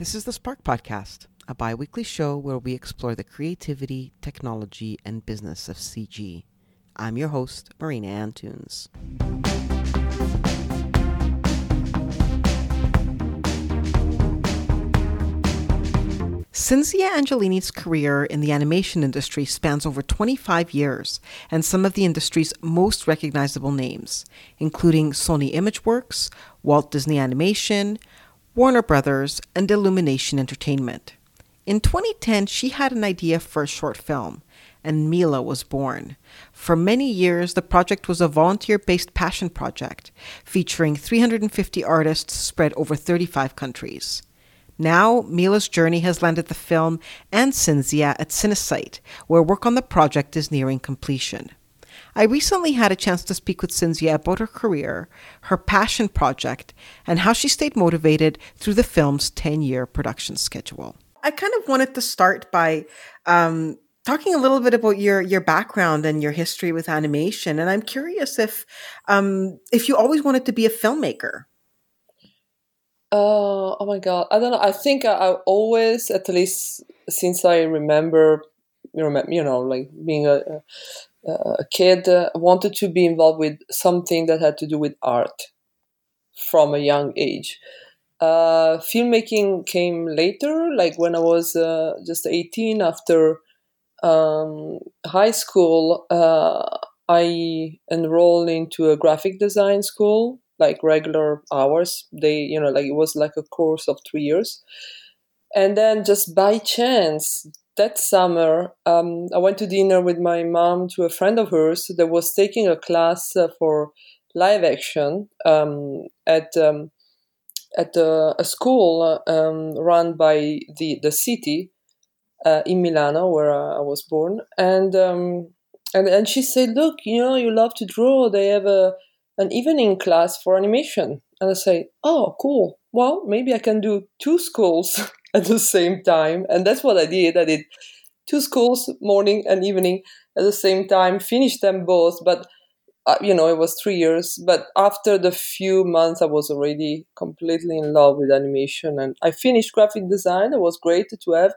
This is the Spark Podcast, a bi weekly show where we explore the creativity, technology, and business of CG. I'm your host, Marina Antunes. Cinzia Angelini's career in the animation industry spans over 25 years, and some of the industry's most recognizable names, including Sony Imageworks, Walt Disney Animation, Warner Brothers, and Illumination Entertainment. In 2010, she had an idea for a short film, and Mila was born. For many years, the project was a volunteer based passion project, featuring 350 artists spread over 35 countries. Now, Mila's journey has landed the film and Cinzia at Cinesite, where work on the project is nearing completion. I recently had a chance to speak with Cinzia about her career, her passion project, and how she stayed motivated through the film's 10 year production schedule. I kind of wanted to start by um, talking a little bit about your your background and your history with animation, and I'm curious if um, if you always wanted to be a filmmaker. Uh, oh my god, I don't know. I think I, I always, at least since I remember, you know, you know like being a, a kid uh, wanted to be involved with something that had to do with art from a young age. Uh, filmmaking came later, like when I was uh, just 18 after um, high school. Uh, I enrolled into a graphic design school, like regular hours. They, you know, like it was like a course of three years. And then just by chance, that summer, um, I went to dinner with my mom to a friend of hers that was taking a class uh, for live action um, at um, at a, school um, run by the the city uh, in Milano, where I was born, and um, and and she said, "Look, you know, you love to draw. They have a an evening class for animation." And I say, "Oh, cool. Well, maybe I can do two schools." at the same time. And that's what I did. I did two schools, morning and evening, at the same time, finished them both. But, uh, you know, it was three years. But after the few months, I was already completely in love with animation. And I finished graphic design. It was great to have,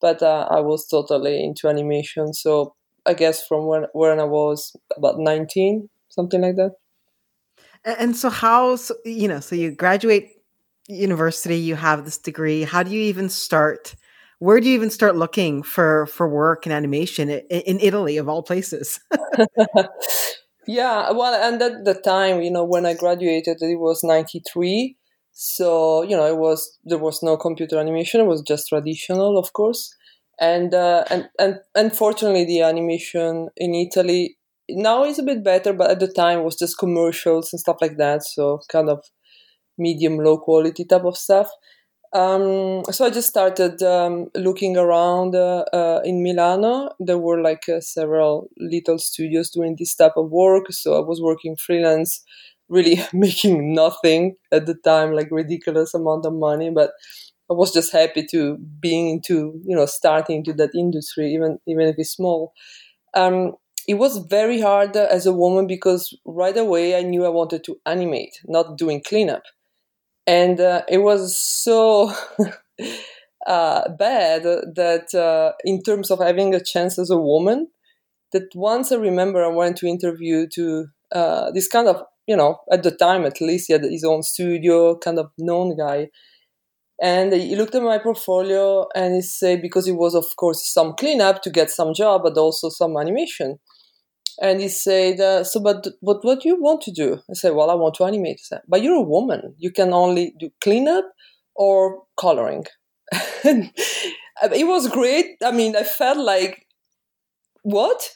but uh, I was totally into animation. So I guess from when, when I was about 19, something like that. And so, how, you know, so you graduate university, you have this degree. How do you even start? Where do you even start looking for for work in animation in, in Italy, of all places? yeah, well, and at the time, you know, when I graduated, it was ninety three. So you know, it was there was no computer animation; it was just traditional, of course. And uh, and and unfortunately, the animation in Italy now is a bit better, but at the time was just commercials and stuff like that. So kind of medium low quality type of stuff. Um, so I just started um, looking around uh, uh, in Milano. There were like uh, several little studios doing this type of work. So I was working freelance, really making nothing at the time, like ridiculous amount of money. But I was just happy to being into, you know, starting into that industry, even even if it's small. Um, it was very hard as a woman because right away I knew I wanted to animate, not doing cleanup and uh, it was so uh, bad that uh, in terms of having a chance as a woman that once i remember i went to interview to uh, this kind of you know at the time at least he had his own studio kind of known guy. And he looked at my portfolio and he said because it was of course some cleanup to get some job but also some animation and he said, uh, "So, but but what do you want to do?" I said, "Well, I want to animate." Said, but you're a woman. You can only do cleanup or coloring. it was great. I mean, I felt like what?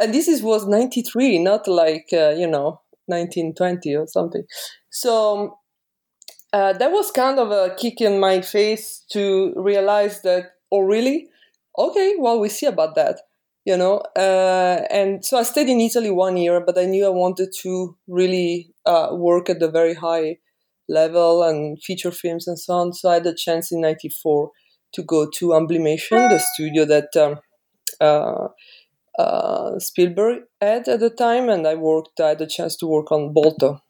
And this is was ninety three, not like uh, you know nineteen twenty or something. So uh, that was kind of a kick in my face to realize that. Oh, really? Okay, well, we see about that you know uh, and so i stayed in italy one year but i knew i wanted to really uh, work at the very high level and feature films and so on. So i had a chance in 94 to go to Amblimation, the studio that um, uh, uh, spielberg had at the time and i worked i had a chance to work on balto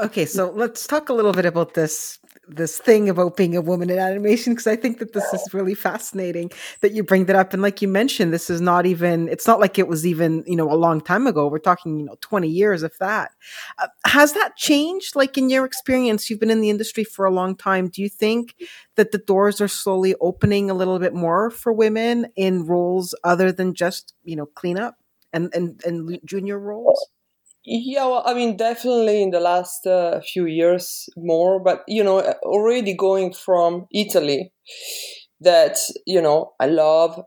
Okay, so let's talk a little bit about this this thing about being a woman in animation because I think that this is really fascinating that you bring that up. And like you mentioned, this is not even, it's not like it was even, you know, a long time ago. We're talking, you know, 20 years, if that. Uh, has that changed? Like in your experience, you've been in the industry for a long time. Do you think that the doors are slowly opening a little bit more for women in roles other than just, you know, cleanup and, and, and junior roles? Yeah, well, I mean, definitely in the last uh, few years more, but you know, already going from Italy, that you know, I love,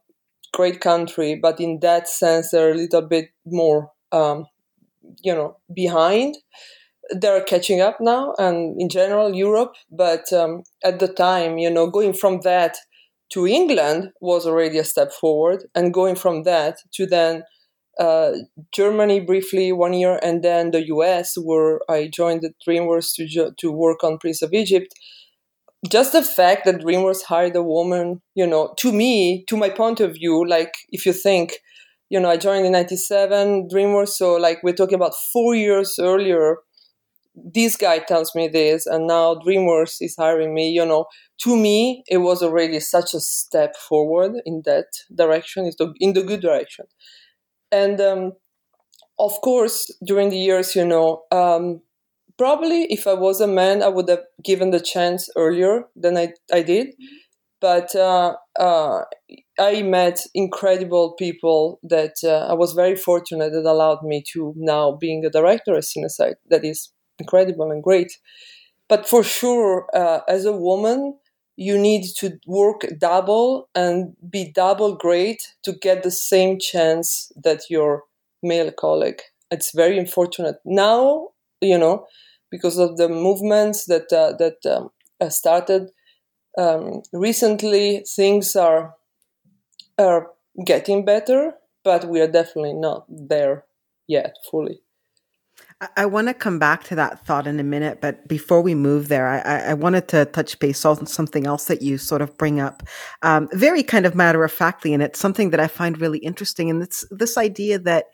great country, but in that sense, they're a little bit more, um, you know, behind. They're catching up now, and in general, Europe. But um, at the time, you know, going from that to England was already a step forward, and going from that to then uh, Germany briefly one year, and then the US, where I joined the DreamWorks to to work on Prince of Egypt. Just the fact that DreamWorks hired a woman, you know, to me, to my point of view, like if you think, you know, I joined in '97 DreamWorks, so like we're talking about four years earlier. This guy tells me this, and now DreamWorks is hiring me. You know, to me, it was already such a step forward in that direction, in the good direction and um, of course during the years you know um, probably if i was a man i would have given the chance earlier than i, I did but uh, uh, i met incredible people that uh, i was very fortunate that allowed me to now being a director at Cinesite. that is incredible and great but for sure uh, as a woman you need to work double and be double great to get the same chance that your male colleague. It's very unfortunate now, you know, because of the movements that uh, that um, started um, recently. Things are are getting better, but we are definitely not there yet fully. I want to come back to that thought in a minute, but before we move there, I, I wanted to touch base on something else that you sort of bring up, um, very kind of matter of factly, and it's something that I find really interesting, and it's this idea that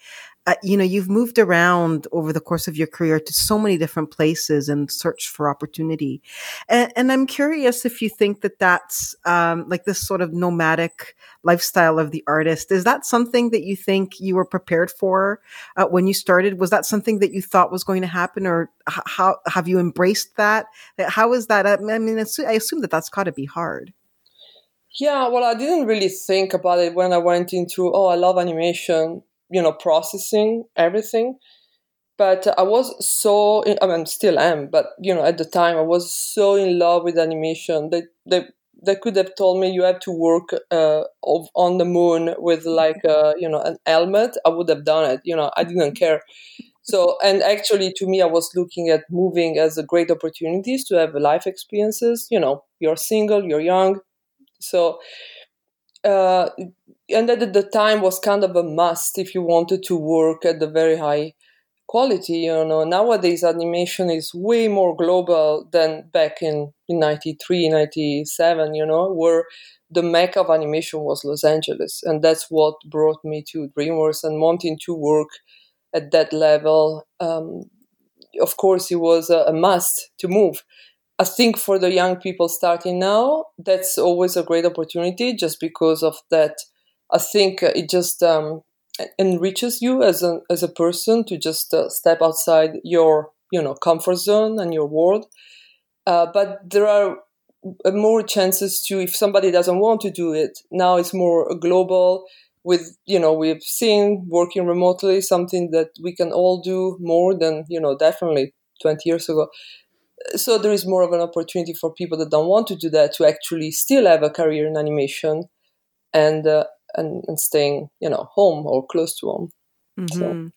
you know, you've moved around over the course of your career to so many different places and searched for opportunity. And, and I'm curious if you think that that's um, like this sort of nomadic lifestyle of the artist. Is that something that you think you were prepared for uh, when you started? Was that something that you thought was going to happen, or h- how have you embraced that? How is that? I mean, I assume that that's got to be hard. Yeah, well, I didn't really think about it when I went into, oh, I love animation you know processing everything. But i was so i mean still am but you know at the time i was so in love with animation. That they they could have told me you have to work uh, on the moon with like a, you know an helmet. I would have done it you know i didn't care. So and actually to me i was looking at moving as a great opportunities to have life experiences you know you're single you're young. So uh, and at the time was kind of a must if you wanted to work at the very high quality you know nowadays animation is way more global than back in, in 93 97 you know where the mecca of animation was los angeles and that's what brought me to dreamworks and wanting to work at that level um, of course it was a, a must to move I think for the young people starting now, that's always a great opportunity just because of that. I think it just um, enriches you as a, as a person to just uh, step outside your you know comfort zone and your world. Uh, but there are uh, more chances to if somebody doesn't want to do it. Now it's more global. With you know we've seen working remotely something that we can all do more than you know definitely 20 years ago so there is more of an opportunity for people that don't want to do that to actually still have a career in animation and uh, and, and staying you know home or close to home mm-hmm. so.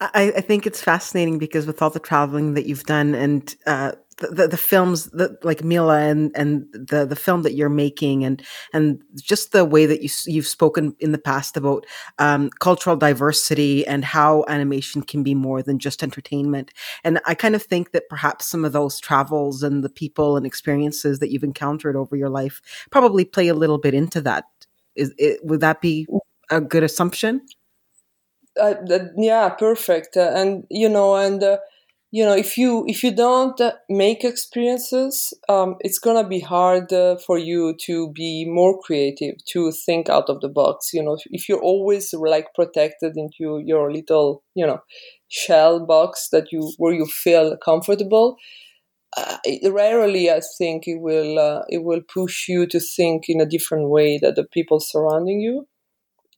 I, I, think it's fascinating because with all the traveling that you've done and uh, the, the, films that like Mila and and the the film that you're making and and just the way that you you've spoken in the past about um, cultural diversity and how animation can be more than just entertainment. And I kind of think that perhaps some of those travels and the people and experiences that you've encountered over your life probably play a little bit into that. Is it, would that be a good assumption? Uh, yeah, perfect. Uh, and you know, and uh, you know if you if you don't make experiences um, it's gonna be hard uh, for you to be more creative to think out of the box you know if you're always like protected into your little you know shell box that you where you feel comfortable uh, rarely i think it will uh, it will push you to think in a different way that the people surrounding you.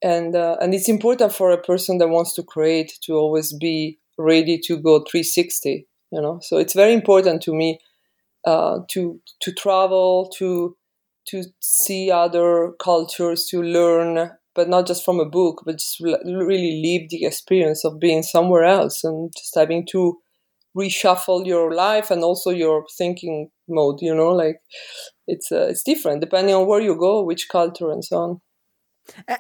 And uh, and it's important for a person that wants to create to always be ready to go 360 you know? So it's very important to me uh, to to travel to to see other cultures to learn but not just from a book but just really live the experience of being somewhere else and just having to reshuffle your life and also your thinking mode you know like it's uh, it's different depending on where you go which culture and so on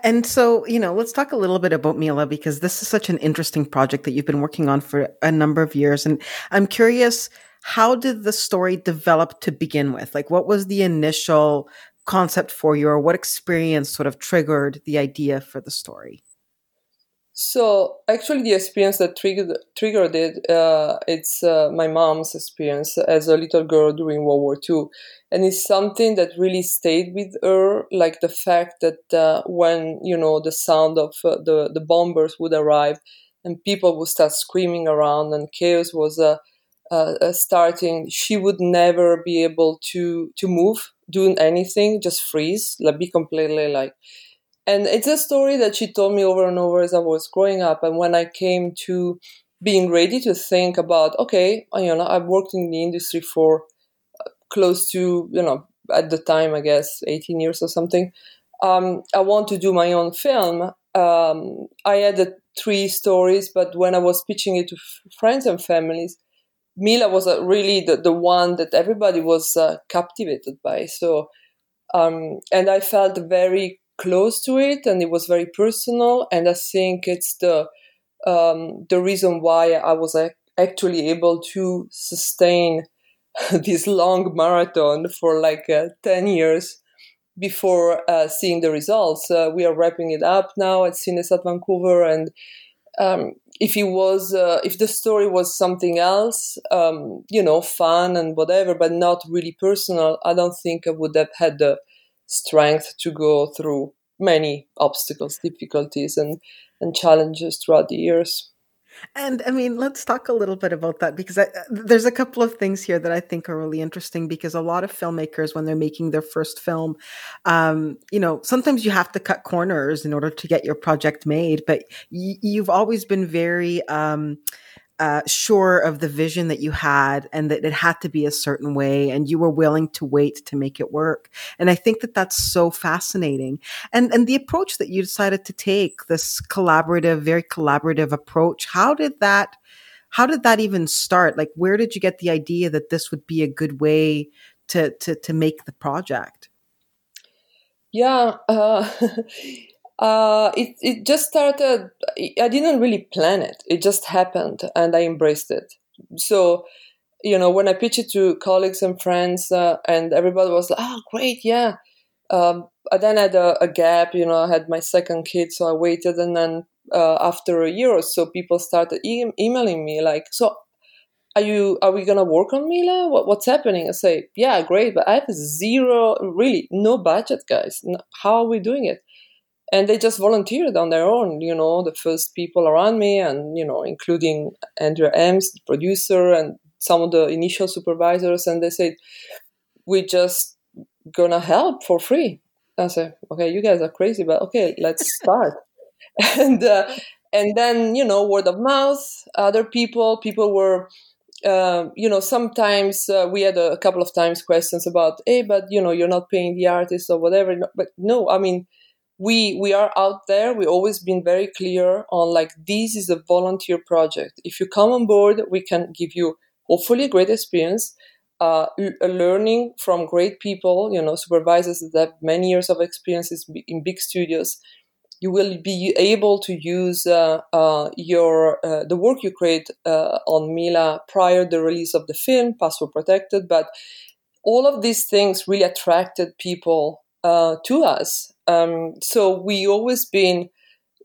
and so, you know, let's talk a little bit about Mila because this is such an interesting project that you've been working on for a number of years. And I'm curious, how did the story develop to begin with? Like, what was the initial concept for you, or what experience sort of triggered the idea for the story? So actually, the experience that triggered triggered it, uh, it's uh, my mom's experience as a little girl during World War II, and it's something that really stayed with her. Like the fact that uh, when you know the sound of uh, the the bombers would arrive, and people would start screaming around, and chaos was uh, uh, starting, she would never be able to to move, doing anything, just freeze, like be completely like and it's a story that she told me over and over as I was growing up. And when I came to being ready to think about, okay, you know, I've worked in the industry for uh, close to, you know, at the time, I guess, 18 years or something. Um, I want to do my own film. Um, I had three stories, but when I was pitching it to f- friends and families, Mila was uh, really the, the one that everybody was uh, captivated by. So, um, and I felt very close to it and it was very personal and i think it's the um, the reason why i was actually able to sustain this long marathon for like uh, 10 years before uh, seeing the results. Uh, we are wrapping it up now at Cinesite vancouver and um, if it was uh, if the story was something else um, you know fun and whatever but not really personal i don't think i would have had the strength to go through many obstacles, difficulties, and and challenges throughout the years. And I mean, let's talk a little bit about that because I, there's a couple of things here that I think are really interesting because a lot of filmmakers, when they're making their first film, um, you know, sometimes you have to cut corners in order to get your project made, but y- you've always been very, um, uh, sure of the vision that you had and that it had to be a certain way and you were willing to wait to make it work. And i think that that's so fascinating. And and the approach that you decided to take this collaborative very collaborative approach how did that how did that even start? Like where did you get the idea that this would be a good way to to to make the project? Yeah uh, Uh, it it just started. I didn't really plan it. It just happened, and I embraced it. So, you know, when I pitched it to colleagues and friends, uh, and everybody was like, "Oh, great, yeah." Um, I then had a, a, gap. You know, I had my second kid, so I waited, and then uh, after a year or so, people started e- emailing me like, "So, are you? Are we gonna work on Mila? What, what's happening?" I say, "Yeah, great, but I have zero, really, no budget, guys. How are we doing it?" And they just volunteered on their own you know the first people around me and you know including andrea Emmes the producer and some of the initial supervisors and they said we just gonna help for free i said okay you guys are crazy but okay let's start and uh, and then you know word of mouth other people people were uh, you know, sometimes uh, we had a, a, couple of times questions about, hey, but you know, you're not paying the artist or whatever. But no, I mean, we we are out there. We always been very clear on like this is a volunteer project. If you come on board we can give you hopefully a great experience uh, learning from great people you know supervisors that have many years of experiences in big studios. You will be able to use uh, uh, your uh, the work you create uh, on Mila prior the release of the film, password protected. But all of these things really attracted people uh, to us um, so we always been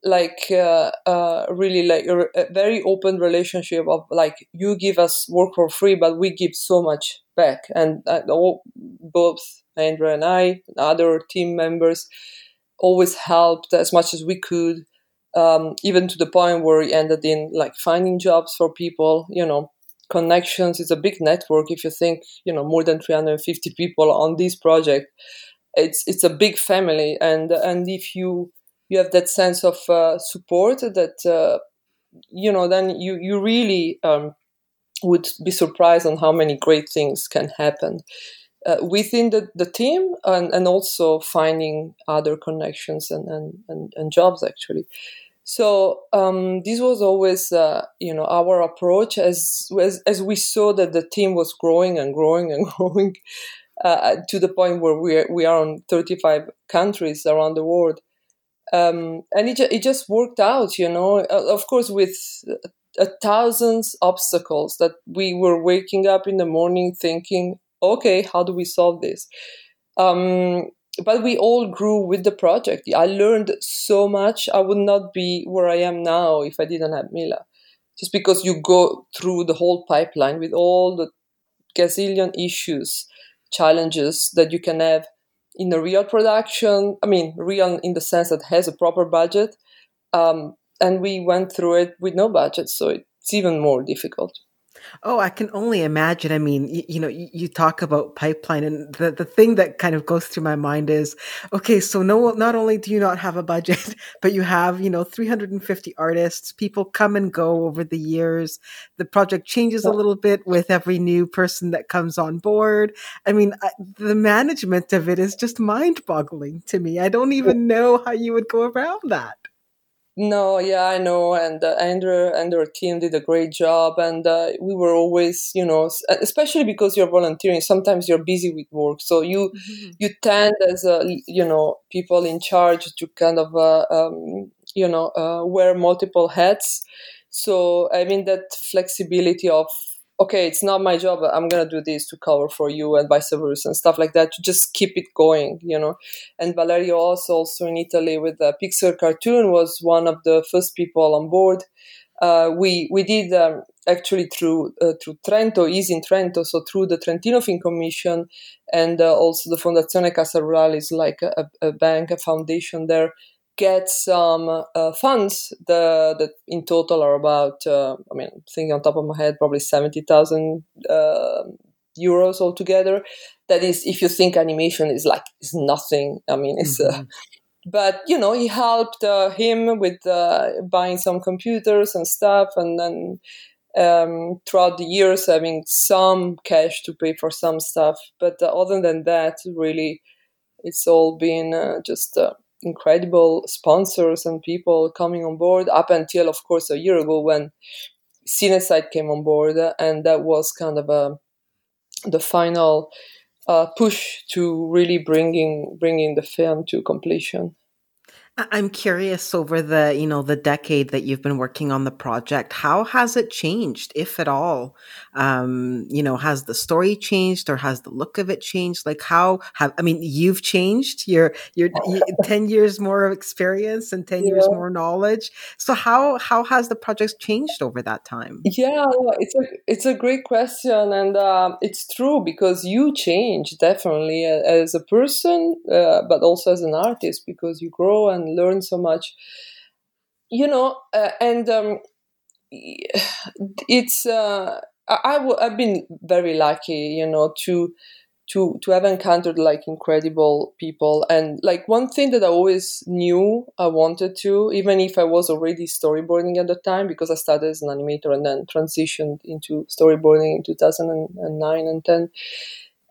like uh, uh, really like a, very open relationship of like you give us work for free but we give so much back. And uh, all, both andrea and i and other team members always helped as much as we could um, even to the point where we ended in like finding jobs for people you know. Connections it's a big network if you think you know more than 350 people on this project it's it's a big family. And and if you you have that sense of uh, support that uh, you know then you you really um, would be surprised on how many great things can happen uh, within the, the team and, and also finding other connections and, and, and, and jobs actually. So um, this was always uh, you know our approach as, as as we saw that the team was growing and growing and growing uh, to the point where we are, we are on 35 countries around the world. Um, and it, it just worked out you know. Uh, of course with a thousands obstacles that we were waking up in the morning thinking okay how do we solve this? Um, but we all grew with the project. I learned so much. I would not be where i am now if i didn't have mila. Just because you go through the whole pipeline with all the gazillion issues challenges that you can have in a real production. I mean, real in the sense that has a proper budget. Um, and we went through it with no budget, so it's even more difficult. Oh, I can only imagine. I mean, you, you know, you, you, talk about pipeline, and the, the thing that kind of goes through my mind is, okay, so no, not only do you not have a budget, but you have, you know, 350 artists. People come and go over the years. The project changes a little bit with every new person that comes on board. I mean, I, the management of it is just mind-boggling to me. I don't even know how you would go around that. No, yeah, I know, and uh, Andrea and our team did a great job, and uh, we were always, you know, especially because you're volunteering. Sometimes you're busy with work, so you mm-hmm. you tend as a you know people in charge to kind of uh, um, you know uh, wear multiple hats. So I mean that flexibility of okay, it's not my job. I'm gonna do this to cover for you, and vice versa, and stuff like that to just keep it going, you know. And Valerio also, also in Italy with the Pixel Cartoon was one of the first people on board. Uh, we we did um, actually through uh, through Trento, is in Trento, so through the Trentino Film Commission, and uh, also the Fondazione Cassa Rurale is like a, a bank, a foundation there get some uh, funds that in total are about, uh, I mean, thinking on top of my head, probably 70,000 uh, euros altogether. That is, if you think animation is like, is nothing. I mean, it's, uh, mm-hmm. but you know, he helped uh, him with uh, buying some computers and stuff. And then um, throughout the years, having some cash to pay for some stuff. But other than that, really, it's all been just incredible sponsors and people coming on board up until of course a year ago when Cinesite came on board and that was kind of a the final uh, push to really bringing bringing the film to completion. I'm curious over the, you know, the decade that you've been working on the project, how has it changed, if at all? Um, you know, has the story changed or has the look of it changed? Like how have, I mean, you've changed, you're, you're 10 years more of experience and 10 yeah. years more knowledge. So how, how has the project changed over that time? Yeah, it's a, it's a great question. And uh, it's true because you change definitely as a person, uh, but also as an artist because you grow and learn so much you know uh, and um, it's uh, I, w- I've been very lucky you know to to to have encountered like incredible people. And like one thing that i always knew i wanted to even if i was already storyboarding at the time because i started as an animator and then transitioned into storyboarding in 2009 and 10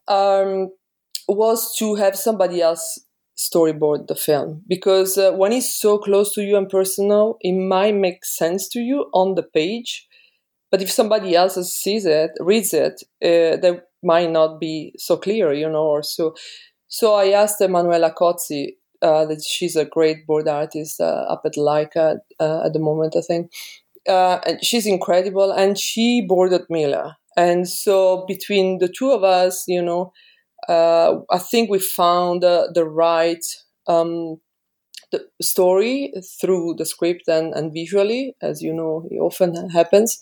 um, was to have somebody else storyboard the film. Because uh, when it's so close to you and personal it might make sense to you on the page but if somebody else sees it reads it uh, that might not be so clear you know or so so i asked emanuela cozzi uh, that she's a great board artist uh, up at Laika uh, at the moment i think. Uh, and she's incredible and she boarded mila. And so between the two of us you know uh, I think we found the right um, story through the script and, and visually, as you know, it often happens.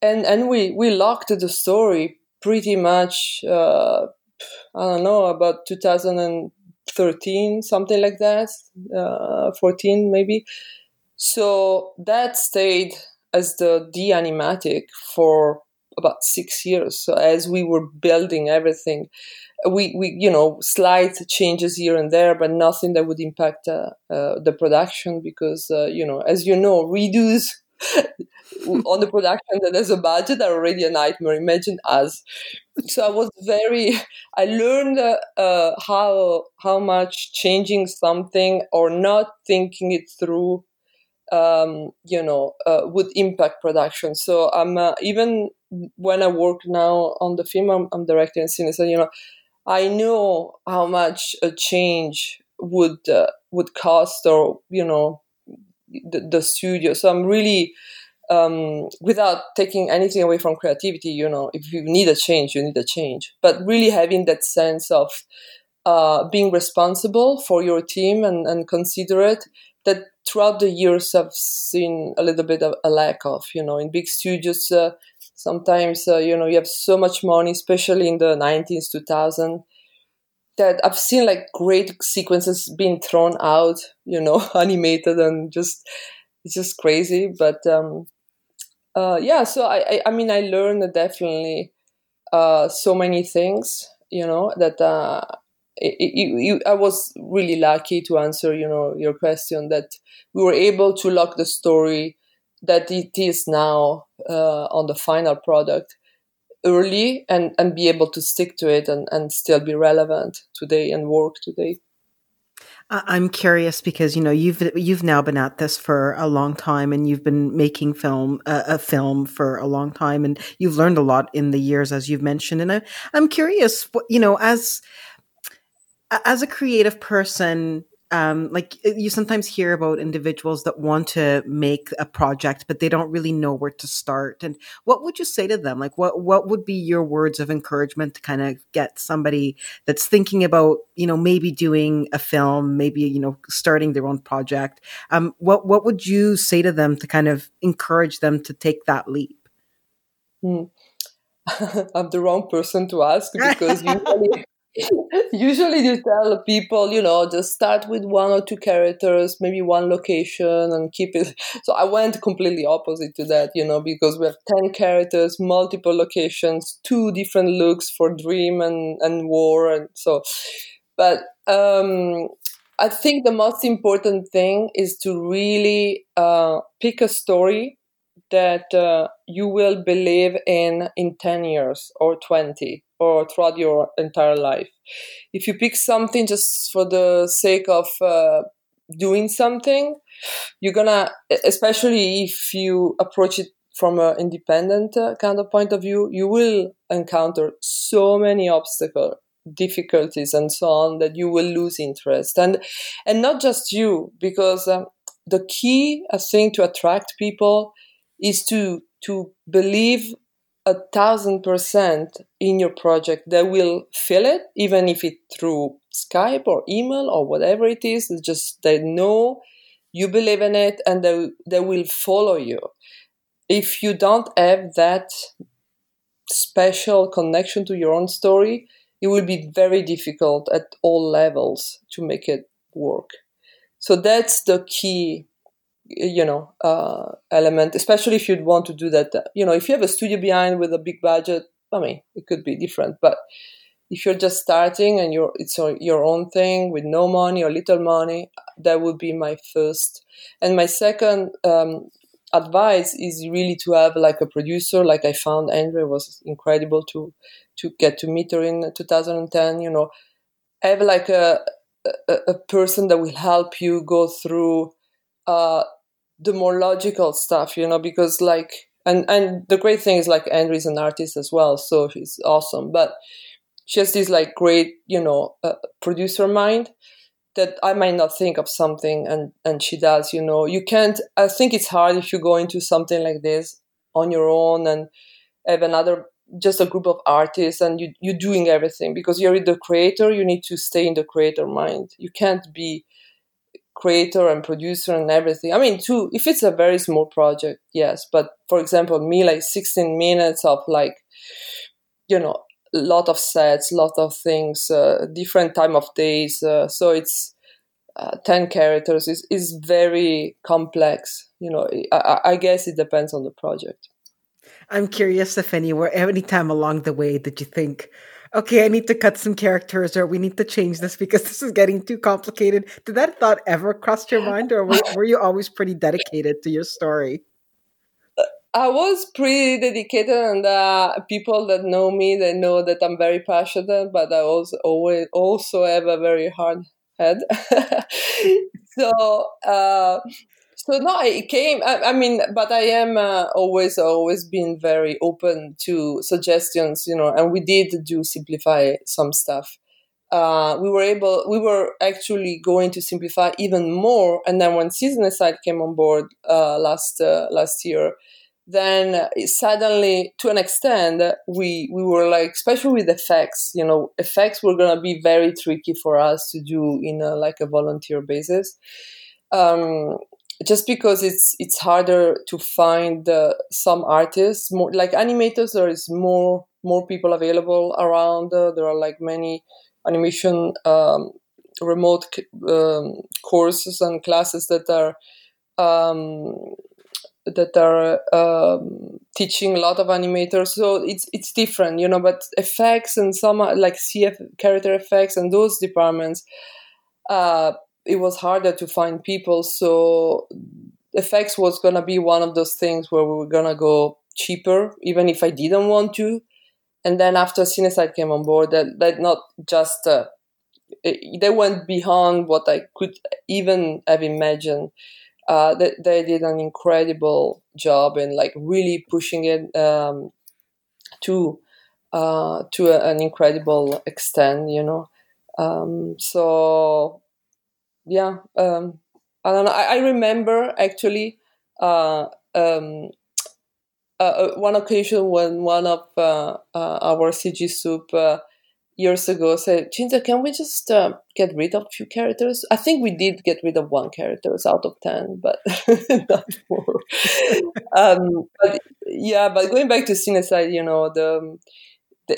And and we we locked the story pretty much. Uh, I don't know about 2013, something like that, uh, 14 maybe. So that stayed as the D animatic for about six years. So as we were building everything, we, we you know slight changes here and there, but nothing that would impact uh, uh, the production because uh, you know as you know redos on the production that has a budget are already a nightmare. Imagine us. So I was very. I learned uh, uh, how how much changing something or not thinking it through um, you know, uh, would impact production. So I'm uh, even when I work now on the film, I'm, I'm directing and so you know, I know how much a change would uh, would cost, or you know, the, the studio. So I'm really um, without taking anything away from creativity. You know, if you need a change, you need a change. But really having that sense of uh, being responsible for your team and, and considerate that throughout the years I've seen a little bit of a lack of. You know, in big studios, uh, sometimes uh, you know you have so much money, especially in the 90s, 2000, that I've seen like great sequences being thrown out. You know, animated and just it's just crazy. But um, uh, yeah, so I, I, I mean I learned definitely uh, so many things. You know that it, it, I was really lucky to answer, you know, your question that we were able to lock the story that it is now uh, on the final product early and, and be able to stick to it and, and still be relevant today and work today. I'm curious because you know you've you've now been at this for a long time and you've been making film uh, a film for a long time and you've learned a lot in the years as you've mentioned and I, I'm curious you know as as a creative person um, like you sometimes hear about individuals that want to make a project but they don't really know where to start. And what would you say to them? Like what what would be your words of encouragement to kind of get somebody that's thinking about you know maybe doing a film maybe you know starting their own project? Um, what what would you say to them to kind of encourage them to take that leap? Hmm. I'm the wrong person to ask because usually Usually, you tell people, you know, just start with one or two characters, maybe one location, and keep it. So I went completely opposite to that, you know, because we have ten characters, multiple locations, two different looks for dream and and war, and so. But um, I think the most important thing is to really uh, pick a story that uh, you will believe in in 10 years or 20 or throughout your entire life. If you pick something just for the sake of uh, doing something, you're gonna, especially if you approach it from an independent uh, kind of point of view, you will encounter so many obstacles difficulties and so on that you will lose interest and and not just you because um, the key i think to attract people is to to believe a thousand percent in your project they will feel it even if it through skype or email or whatever it is it's just they know you believe in it and they, they will follow you. If you don't have that special connection to your own story it will be very difficult at all levels to make it work. So that's the key you know uh, element especially if you'd want to do that you know if you have a studio behind with a big budget i mean it could be different but if you're just starting and you're it's your own thing with no money or little money that would be my first and my second um, advice is really to have like a producer. Like i found andrea was incredible to to get to meet her in 2010 you know. Have like a a, a person that will help you go through uh, the more logical stuff, you know, because like and and the great thing is like Andrea's an artist as well, so she's awesome. But she has this like great, you know, uh, producer mind that I might not think of something, and and she does. You know, you can't. I think it's hard if you go into something like this on your own and have another just a group of artists and you you're doing everything because you're the creator. You need to stay in the creator mind. You can't be creator and producer and everything. I mean, too, if it's a very small project, yes. But for example, me like 16 minutes of like, you know, a lot of sets, lot of things, uh, different time of days. Uh, so it's uh, 10 characters is, is very complex. You know, I, I guess it depends on the project. I'm curious if anywhere, any time along the way, did you think, okay, I need to cut some characters or we need to change this because this is getting too complicated. Did that thought ever cross your mind or were, were you always pretty dedicated to your story? I was pretty dedicated, and uh, people that know me, they know that I'm very passionate, but I also always also have a very hard head. so, uh, so no, it came. I, I mean, but I am uh, always always been very open to suggestions, you know. And we did do simplify some stuff. Uh, we were able, we were actually going to simplify even more. And then when Cinesite came on board uh, last uh, last year, then suddenly, to an extent, we we were like, especially with effects, you know, effects were gonna be very tricky for us to do in a, like a volunteer basis. Um, just because it's it's harder to find uh, some artists more like animators there is more more people available around uh, there are like many animation um, remote um, courses and classes that are um, that are um, teaching a lot of animators. So it's it's different you know but effects and some like cf character effects and those departments uh, it was harder to find people. So effects was gonna be one of those things where we were gonna go cheaper, even if I didn't want to. And then after Cinesite came on board, that that not just uh, they went beyond what I could even have imagined. Uh, they, they did an incredible job in like really pushing it um, to uh, to a, an incredible extent, you know. Um, so yeah, um, I don't know. I, I remember actually uh, um, uh, uh one occasion when one of uh, uh our CG soup uh, years ago said, "Cinzia, can we just get rid of a few characters?" I think we did get rid of one character out of ten, but not more. um, but yeah, but going back to Cinesite, you know the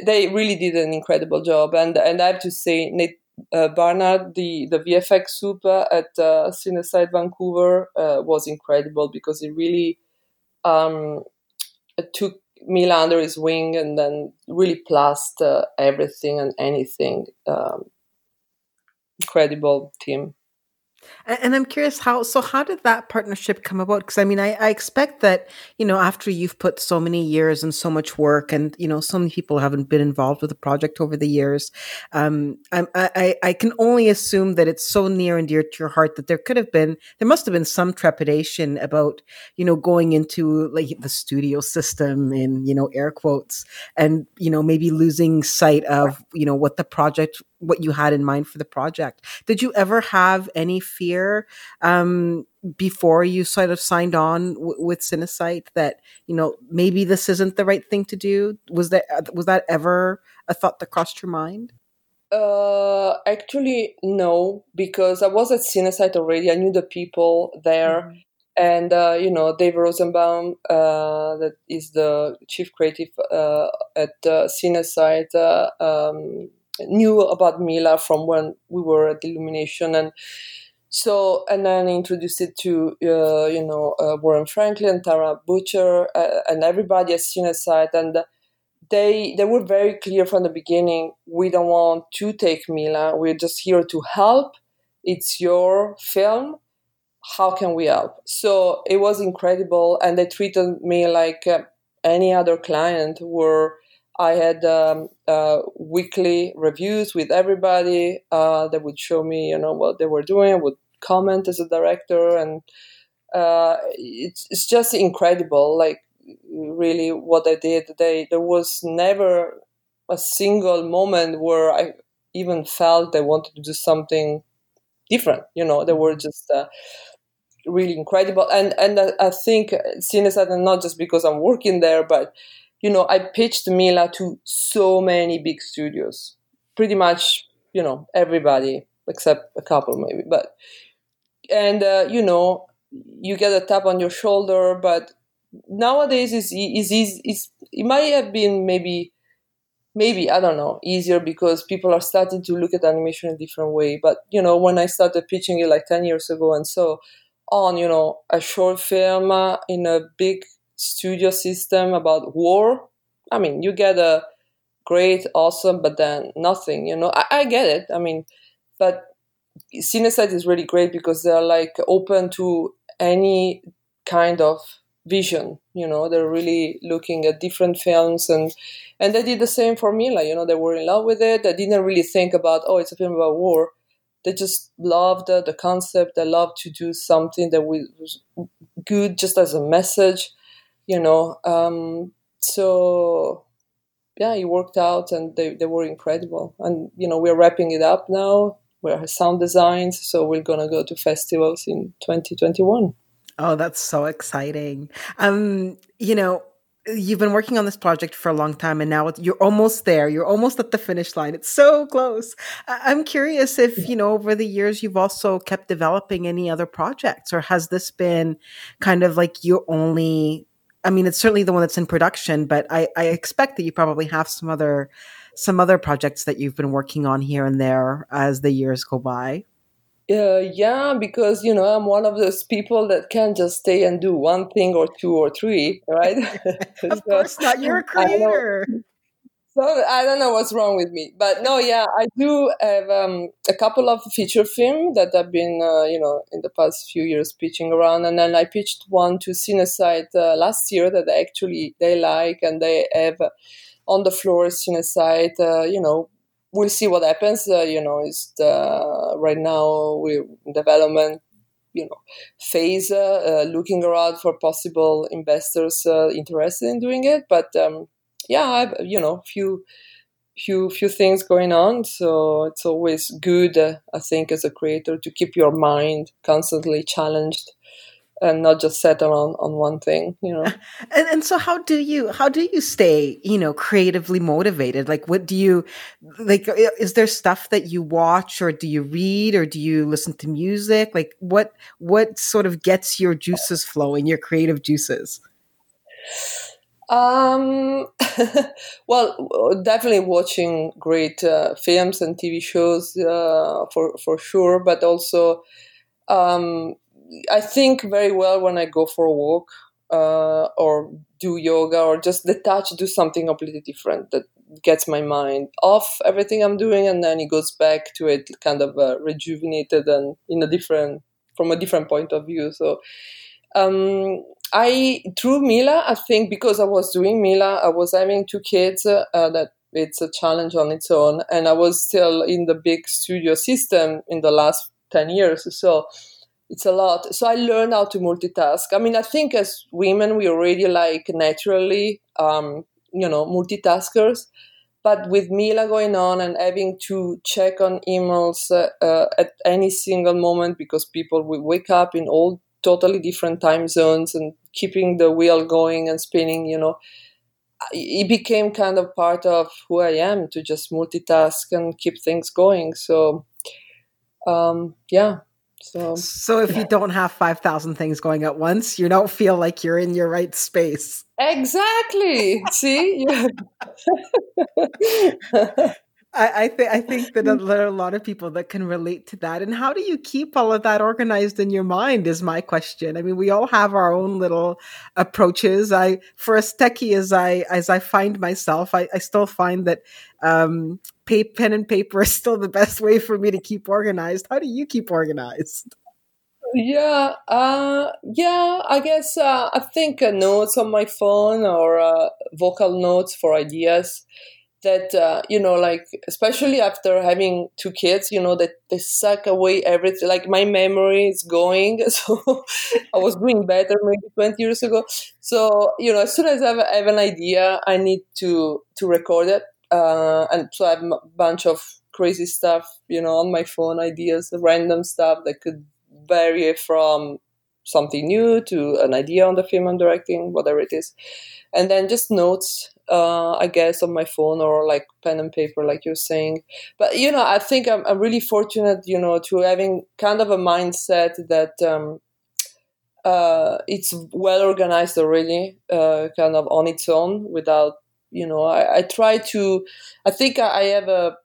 they really did an incredible job, and and I have to say, Nate uh, Barnard, the, the VFX super at uh, Cinesite Vancouver uh, was incredible because he really um, took Mila under his wing and then really plussed uh, everything and anything. Um, incredible team. And I'm curious how, so how did that partnership come about? Because I mean, I, I, expect that, you know, after you've put so many years and so much work and, you know, so many people haven't been involved with the project over the years, um, I, I, I can only assume that it's so near and dear to your heart that there could have been, there must have been some trepidation about, you know, going into like the studio system in, you know, air quotes and, you know, maybe losing sight of, you know, what the project what you had in mind for the project. Did you ever have any fear um, before you sort of signed on w- with Cinesite that you know maybe this isn't the right thing to do? Was that uh, was that ever a thought that crossed your mind? Uh, actually, no, because I was at Cinesite already. I knew the people there. Mm-hmm. And uh, you know Dave Rosenbaum, uh, that is the chief creative uh, at uh, Cinesite, uh, um, knew about Mila from when we were at Illumination, and so and then introduced it to uh, you know uh, Warren Franklin, Tara Butcher, uh, and everybody at Cinesite, and they they were very clear from the beginning. We don't want to take Mila. We're just here to help. It's your film. How can we help? So it was incredible, and they treated me like uh, any other client. Were I had um, uh, weekly reviews with everybody uh, that would show me, you know, what they were doing, I would comment as a director, and uh, it's, it's just incredible. Like really, what I did. They there was never a single moment where I even felt I wanted to do something different. You know, they were just uh, really incredible, and and I think Cinesite, not just because I'm working there, but you know, I pitched Mila to so many big studios, pretty much, you know, everybody except a couple maybe, but and uh, you know you get a tap on your shoulder but nowadays is is is, it might have been maybe maybe i don't know easier because people are starting to look at animation in a different way but you know when i started pitching it like 10 years ago and so on you know a short film uh, in a big studio system about war. I mean you get a great awesome but then nothing you know? I, I get it i mean but Cinesite is really great because they're like open to any kind of vision you know? They're really looking at different films and and they did the same for Mila you know? They were in love with it. They didn't really think about oh it's a film about war. They just loved the, the concept. They loved to do something that was good just as a message you know um, so yeah it worked out and they, they were incredible and you know we're wrapping it up now we're sound designs so we're gonna go to festivals in 2021 Oh, that's so exciting. Um, you know, you've been working on this project for a long time and now you're almost there. You're almost at the finish line. It's so close. I'm curious if, you know, over the years you've also kept developing any other projects or has this been kind of like your only I mean, it's certainly the one that's in production, but I, I expect that you probably have some other some other projects that you've been working on here and there as the years go by. Uh, yeah, because you know I'm one of those people that can't just stay and do one thing or two or three, right? of so, course not. You're a creator. So I don't know what's wrong with me, but no, yeah, I do have um, a couple of feature film that I've been, uh, you know, in the past few years pitching around, and then I pitched one to Cinesite uh, last year that actually they like, and they have on the floor Cinesite, uh, you know, we'll see what happens. Uh, you know, is the right now we're in development, you know, phase, uh, uh, looking around for possible investors uh, interested in doing it. But um, yeah, I've, you know, few few few things going on so it's always good uh, i think as a creator to keep your mind constantly challenged and not just settle on on one thing you know? And, and so how do you how do you stay you know creatively motivated? Like what do you like is there stuff that you watch or do you read or do you listen to music? Like what what sort of gets your juices flowing your creative juices um well definitely watching great uh, films and tv shows uh, for for sure but also um I think very well when I go for a walk uh, or do yoga or just detach, do something completely different that gets my mind off everything I'm doing, and then it goes back to it kind of uh, rejuvenated and in a different from a different point of view. So. Um, I through Mila, I think because I was doing Mila, I was having two kids uh, that it's a challenge on its own, and I was still in the big studio system in the last ten years. So it's a lot. So I learned how to multitask. I mean, I think as women, we already like naturally, um, you know, multitaskers. But with Mila going on and having to check on emails uh, uh, at any single moment because people will wake up in all totally different time zones and keeping the wheel going and spinning, you know, it became kind of part of who I am to just multitask and keep things going. So, um, yeah, so, so if you don't have 5,000 things going at once, you don't feel like you're in your right space. Exactly. See? I, I think I think that there are a lot of people that can relate to that. And how do you keep all of that organized in your mind? Is my question. I mean, we all have our own little approaches. I, for as techie as I as I find myself, I, I still find that um, pay, pen and paper is still the best way for me to keep organized. How do you keep organized? Yeah, uh, yeah. I guess uh, I think uh, notes on my phone or uh, vocal notes for ideas that uh, you know like especially after having two kids you know that they suck away everything. Like my memory is going so i was doing better maybe 20 years ago. So you know as soon as i have, I have an idea i need to to record it uh, and so i have a bunch of crazy stuff you know on my phone ideas random stuff that could vary from something new to an idea on the film i'm directing whatever it is. And then just notes uh, I guess, on my phone or like pen and paper, like you're saying. But you know, I think I'm, I'm really fortunate, you know, to having kind of a mindset that um, uh, it's well organized already, uh, kind of on its own, without you know. I, I try to. I think I have a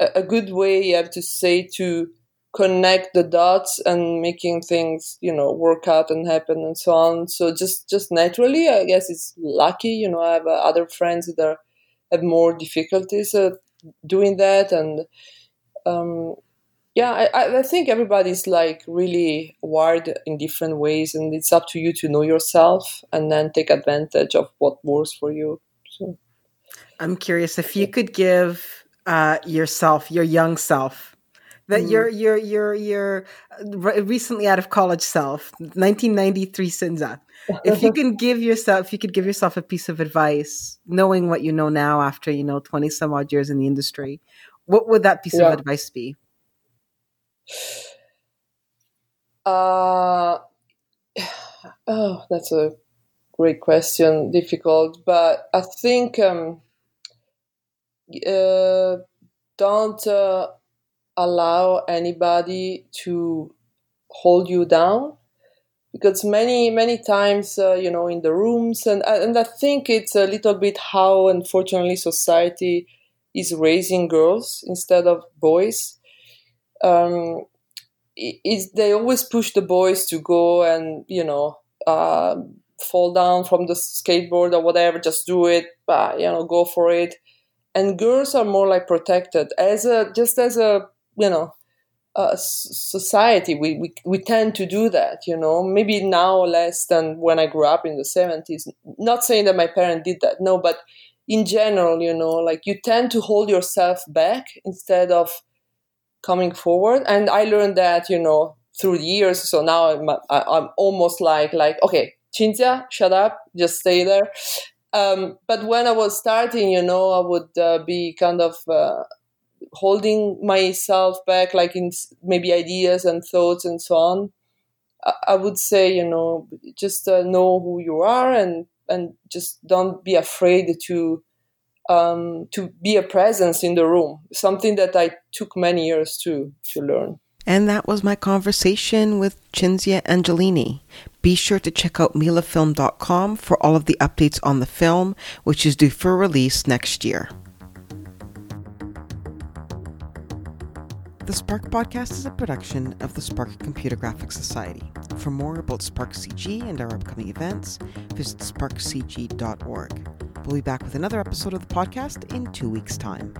a good way. You have to say to connect the dots and making things you know work out and happen and so on. So just just naturally i guess it's lucky you know i have uh, other friends that are, have more difficulties uh, doing that and um, yeah I, I think everybody's like really wired in different ways and it's up to you to know yourself and then take advantage of what works for you. So i'm curious if you could give uh, yourself your young self that mm. your your your your recently out of college self 1993 Cinzia if you can give yourself if you could give yourself a piece of advice knowing what you know now after you know 20 some odd years in the industry what would that piece yeah. of advice be uh oh that's a great question difficult but i think um uh don't uh, allow anybody to hold you down? Because many many times uh, you know in the rooms and and I think it's a little bit how unfortunately society is raising girls instead of boys. Um, is they always push the boys to go and you know uh, fall down from the skateboard or whatever just do it uh, you know go for it. And girls are more like protected. As a just as a you know uh, society we, we we tend to do that you know maybe now less than when i grew up in the 70s not saying that my parents did that no but in general you know like you tend to hold yourself back instead of coming forward. And i learned that you know through the years. So now i'm, I'm almost like like okay Cinzia, shut up just stay there. Um, but when i was starting you know i would uh, be kind of uh, holding myself back, like in maybe ideas and thoughts and so on, I, would say, you know, just uh, know who you are and and just don't be afraid to um, to be a presence in the room. Something that I took many years to to learn. And that was my conversation with Cinzia Angelini. Be sure to check out milafilm.com for all of the updates on the film, which is due for release next year. The Spark Podcast is a production of the Spark Computer Graphics Society. For more about Spark CG and our upcoming events, visit sparkcg.org. We'll be back with another episode of the podcast in two weeks' time.